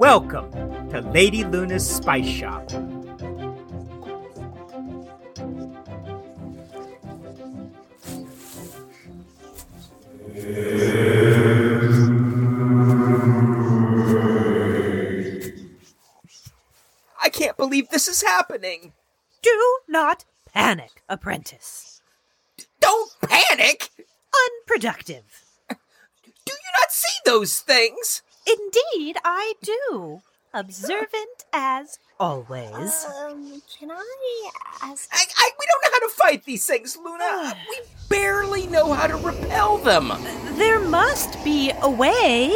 Welcome to Lady Luna's Spice Shop. I can't believe this is happening. Do not panic, apprentice. Don't panic. Unproductive. Do you not see those things? Indeed, I do. Observant as always. Um, can I ask? I, I, we don't know how to fight these things, Luna. we barely know how to repel them. There must be a way.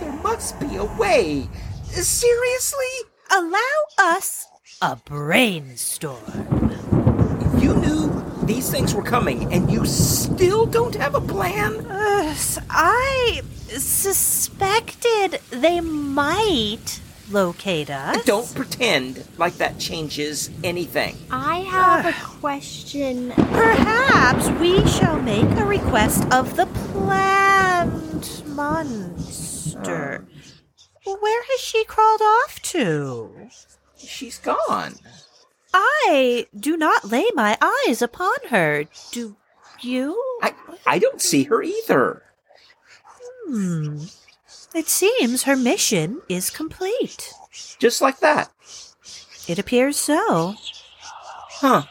There must be a way. Seriously? Allow us a brainstorm. You knew these things were coming, and you still don't have a plan? Uh, I suspected they might locate us. Don't pretend like that changes anything. I have a question. Perhaps we shall make a request of the plant monster. Where has she crawled off to? She's gone. I do not lay my eyes upon her. Do you? I, I don't see her either. Hmm. It seems her mission is complete. Just like that. It appears so. Huh.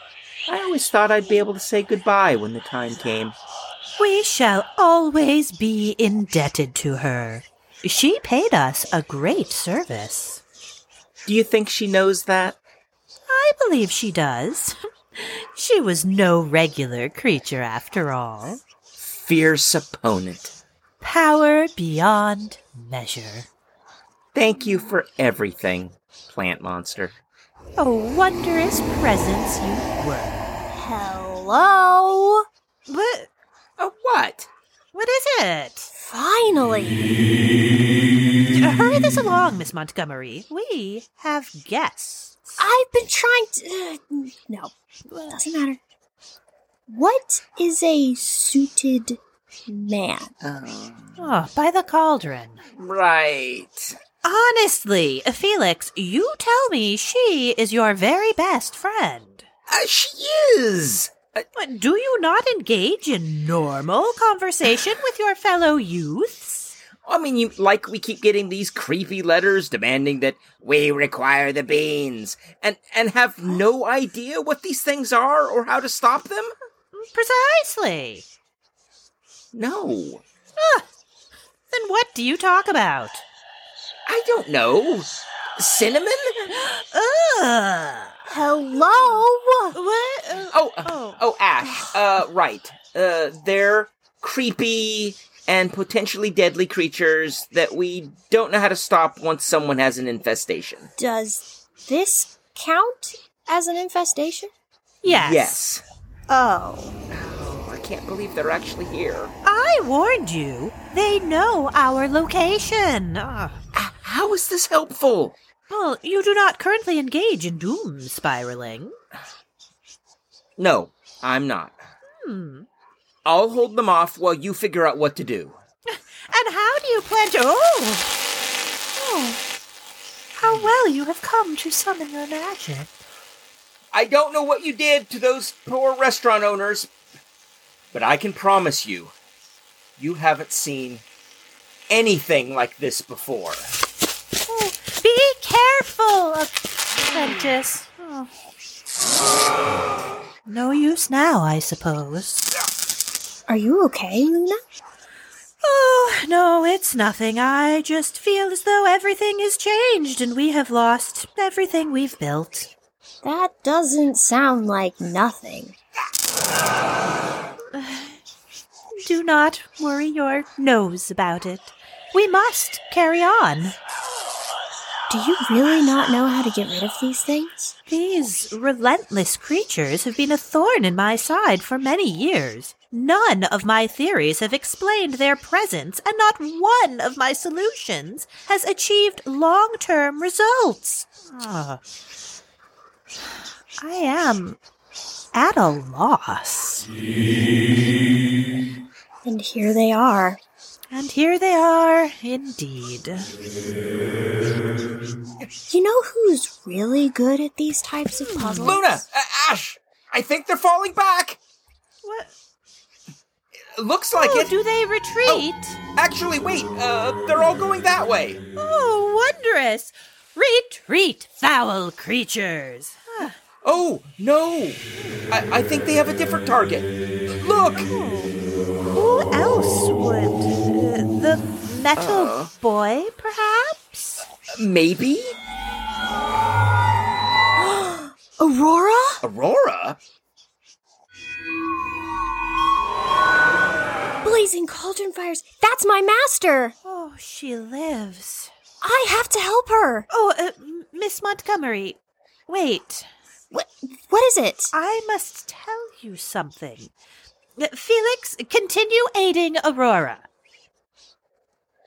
I always thought I'd be able to say goodbye when the time came. We shall always be indebted to her. She paid us a great service. Do you think she knows that? I believe she does. she was no regular creature after all. Fierce opponent. Power beyond measure. Thank you for everything, plant monster. A wondrous presence you were. Hello? What? Uh, what? What is it? Finally. Hurry this along, Miss Montgomery. We have guests. I've been trying to. Uh, no, doesn't matter. What is a suited man? Um, Oh, by the cauldron. right. Honestly, Felix, you tell me she is your very best friend. Uh, she is. Uh, Do you not engage in normal conversation with your fellow youths? I mean, you like we keep getting these creepy letters demanding that we require the beans, and and have no idea what these things are or how to stop them. Precisely. No, Then what do you talk about? I don't know. Cinnamon? Ugh. Hello? What? Uh, Oh, Oh. oh, Ash. Uh, right. Uh, they're creepy and potentially deadly creatures that we don't know how to stop once someone has an infestation. Does this count as an infestation? yes. Yes. Oh. Oh, I can't believe they're actually here. I warned you. They know our location. Ah, How is this helpful? Well, you do not currently engage in doom spiraling. No, I'm not. Hmm. I'll hold them off while you figure out what to do. And how do you plan to? Oh! oh. How well you have come to summon your magic. I don't know what you did to those poor restaurant owners, but I can promise you, you haven't seen anything like this before. Oh, be careful, apprentice. Oh. No use now, I suppose. Are you okay, Luna? Oh, no, it's nothing. I just feel as though everything has changed and we have lost everything we've built. That doesn't sound like nothing. Do not worry your nose about it. We must carry on. Do you really not know how to get rid of these things? These relentless creatures have been a thorn in my side for many years. None of my theories have explained their presence, and not one of my solutions has achieved long term results. Ah. I am at a loss. And here they are. And here they are, indeed. You know who's really good at these types of puzzles? Luna, uh, Ash, I think they're falling back. What? Looks like Oh, it. do they retreat? Actually, wait. Uh, they're all going that way. Oh, wondrous! Retreat, foul creatures! Ah, Oh no! I, I think they have a different target. Look. Who else would? Uh, the metal boy, perhaps? Maybe Aurora? Aurora. Blazing cauldron fires. That's my master. Oh, she lives. I have to help her. Oh, uh, Miss Montgomery, wait. What? What is it? I must tell you something. Uh, Felix, continue aiding Aurora.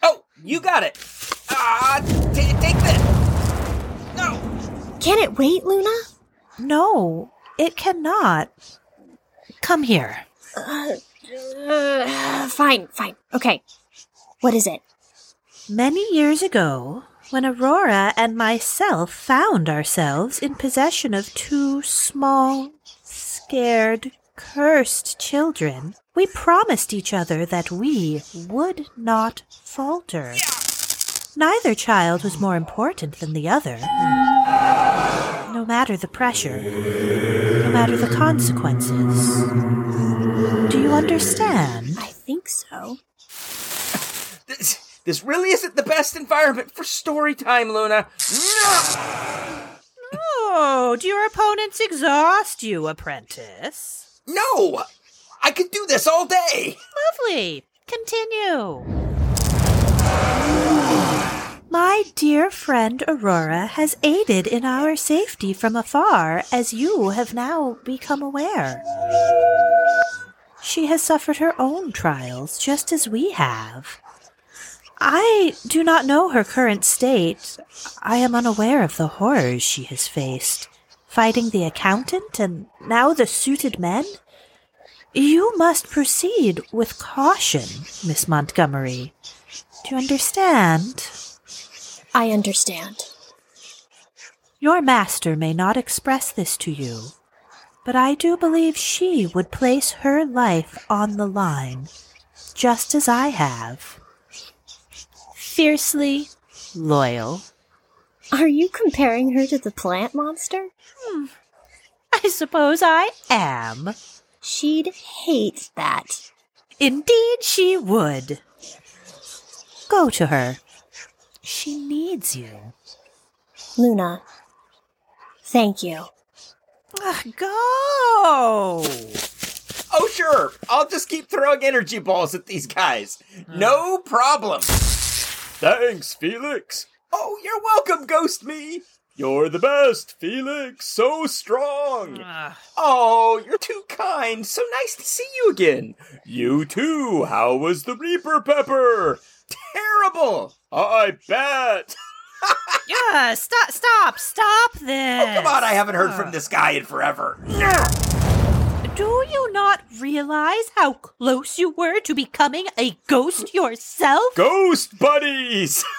Oh, you got it. Ah, t- take this. No. Can it wait, Luna? No, it cannot. Come here. Uh, fine, fine. Okay. What is it? Many years ago, when Aurora and myself found ourselves in possession of two small, scared, cursed children, we promised each other that we would not falter. Neither child was more important than the other. No matter the pressure, no matter the consequences. Do you understand? I think so. This, this really isn't the best environment for story time, Luna. No. Oh, do your opponents exhaust you, apprentice? No. I could do this all day. Lovely. Continue. My dear friend Aurora has aided in our safety from afar, as you have now become aware. She has suffered her own trials, just as we have. I do not know her current state. I am unaware of the horrors she has faced. Fighting the accountant and now the suited men? You must proceed with caution, Miss Montgomery. Do you understand? I understand. Your master may not express this to you, but I do believe she would place her life on the line, just as I have. Fiercely loyal. Are you comparing her to the plant monster? Hmm. I suppose I am. She'd hate that. Indeed, she would. Go to her. She needs you. Luna. Thank you. Go! Oh, sure. I'll just keep throwing energy balls at these guys. No problem. Thanks, Felix. Oh, you're welcome, Ghost Me. You're the best, Felix. So strong. Ah, Oh, you're too kind. So nice to see you again. You too. How was the Reaper Pepper? Terrible. I bet. yeah, stop, stop, stop this. Oh, come on. I haven't heard from this guy in forever. Do you not realize how close you were to becoming a ghost yourself? Ghost buddies.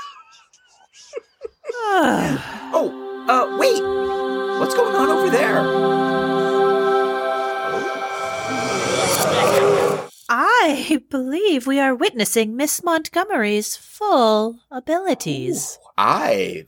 Oh, uh, wait. What's going on over there? I believe we are witnessing Miss Montgomery's full abilities. I've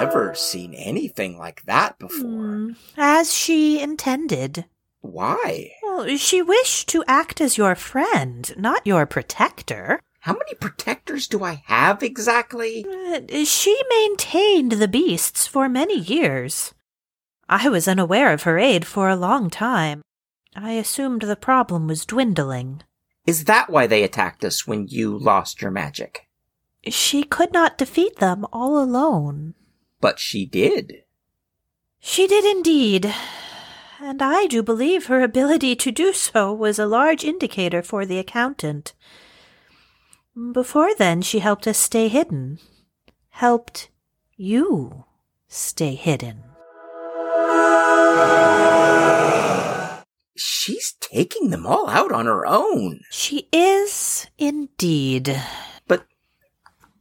never seen anything like that before. Hmm, as she intended. Why? Well, she wished to act as your friend, not your protector. How many protectors do I have exactly? Uh, She maintained the beasts for many years. I was unaware of her aid for a long time. I assumed the problem was dwindling. Is that why they attacked us when you lost your magic? She could not defeat them all alone. But she did. She did indeed, and I do believe her ability to do so was a large indicator for the accountant. Before then, she helped us stay hidden. Helped you stay hidden. she's taking them all out on her own. She is indeed. But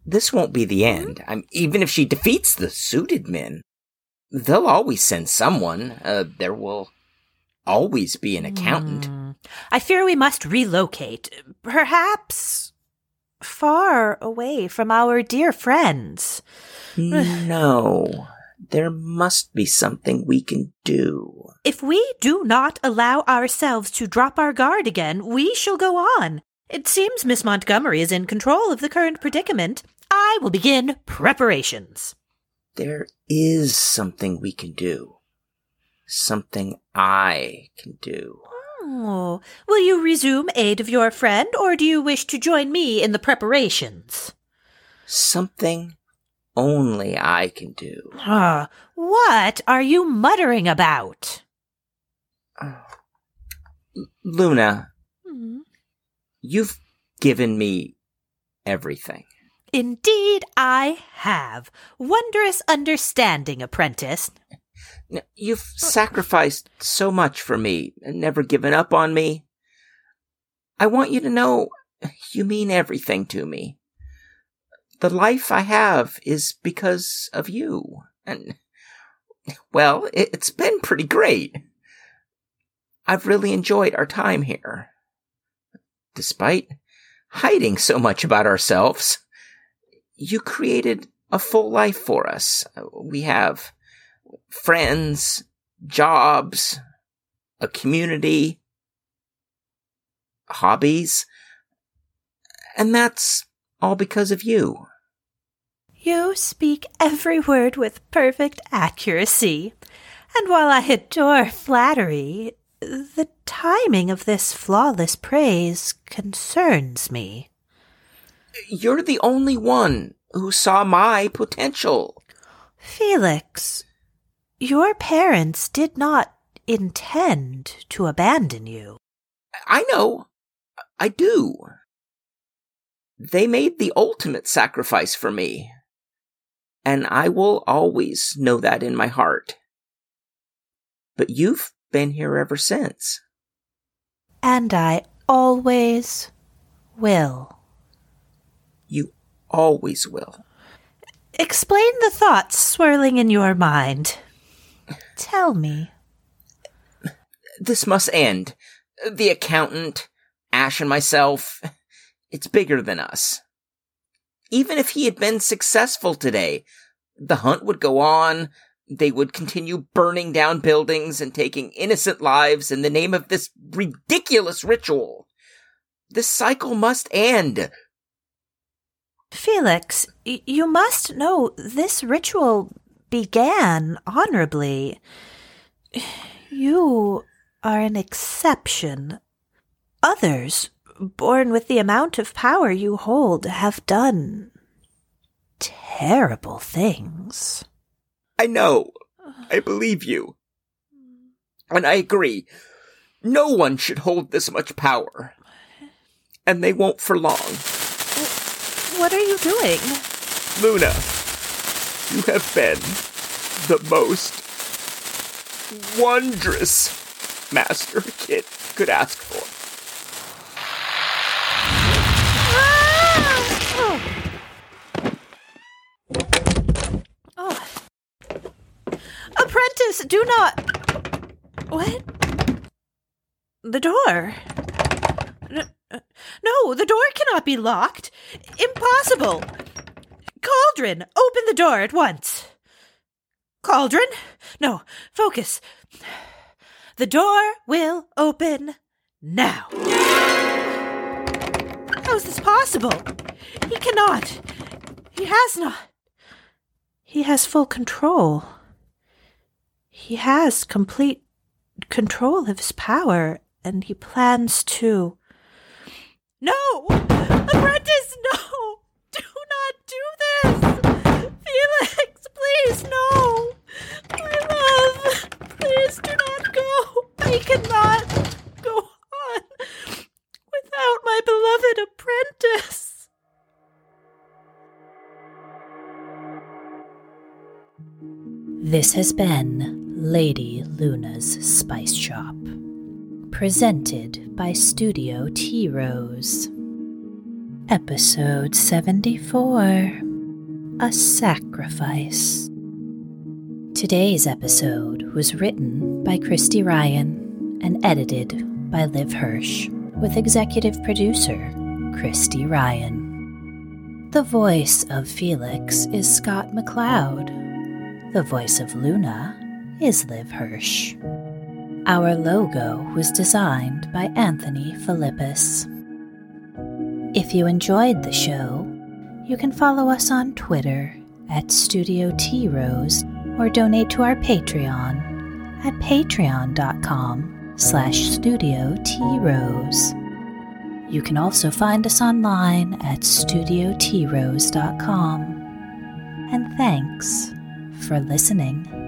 this won't be the end. I'm, even if she defeats the suited men, they'll always send someone. Uh, there will always be an accountant. Hmm. I fear we must relocate. Perhaps far away from our dear friends. no, there must be something we can do. If we do not allow ourselves to drop our guard again, we shall go on. It seems Miss Montgomery is in control of the current predicament. I will begin preparations. There is something we can do. Something I can do. Oh, will you resume aid of your friend, or do you wish to join me in the preparations? Something only I can do. Ah, what are you muttering about? Luna, Hmm. you've given me everything. Indeed, I have. Wondrous understanding, apprentice. You've sacrificed so much for me and never given up on me. I want you to know you mean everything to me. The life I have is because of you. And, well, it's been pretty great. I've really enjoyed our time here. Despite hiding so much about ourselves, you created a full life for us. We have friends, jobs, a community, hobbies. And that's all because of you. You speak every word with perfect accuracy. And while I adore flattery, the timing of this flawless praise concerns me. You're the only one who saw my potential. Felix, your parents did not intend to abandon you. I know. I do. They made the ultimate sacrifice for me. And I will always know that in my heart. But you've been here ever since. And I always will. You always will. Explain the thoughts swirling in your mind. Tell me. This must end. The accountant, Ash, and myself. It's bigger than us. Even if he had been successful today, the hunt would go on. They would continue burning down buildings and taking innocent lives in the name of this ridiculous ritual. This cycle must end. Felix, y- you must know this ritual began honorably. You are an exception. Others, born with the amount of power you hold, have done terrible things. I know. I believe you. And I agree. No one should hold this much power. And they won't for long. What are you doing? Luna, you have been the most wondrous master a kid could ask for. Oh. Apprentice, do not. What? The door. Uh, No, the door cannot be locked. Impossible. Cauldron, open the door at once. Cauldron? No, focus. The door will open now. How is this possible? He cannot. He has not. He has full control. He has complete control of his power, and he plans to. No! Apprentice, no! Do not do this! Felix, please, no! My love, please do not go! I cannot go on without my beloved apprentice! This has been Lady Luna's Spice Shop. Presented by Studio Tearose. Episode 74 A Sacrifice. Today's episode was written by Kristy Ryan and edited by Liv Hirsch, with executive producer Kristy Ryan. The voice of Felix is Scott McLoud. The voice of Luna is Liv Hirsch. Our logo was designed by Anthony Filipas. If you enjoyed the show, you can follow us on Twitter at Studio Tearose or donate to our Patreon at patreon.com slash studio T Rose. You can also find us online at studiotearose.com. And thanks for listening.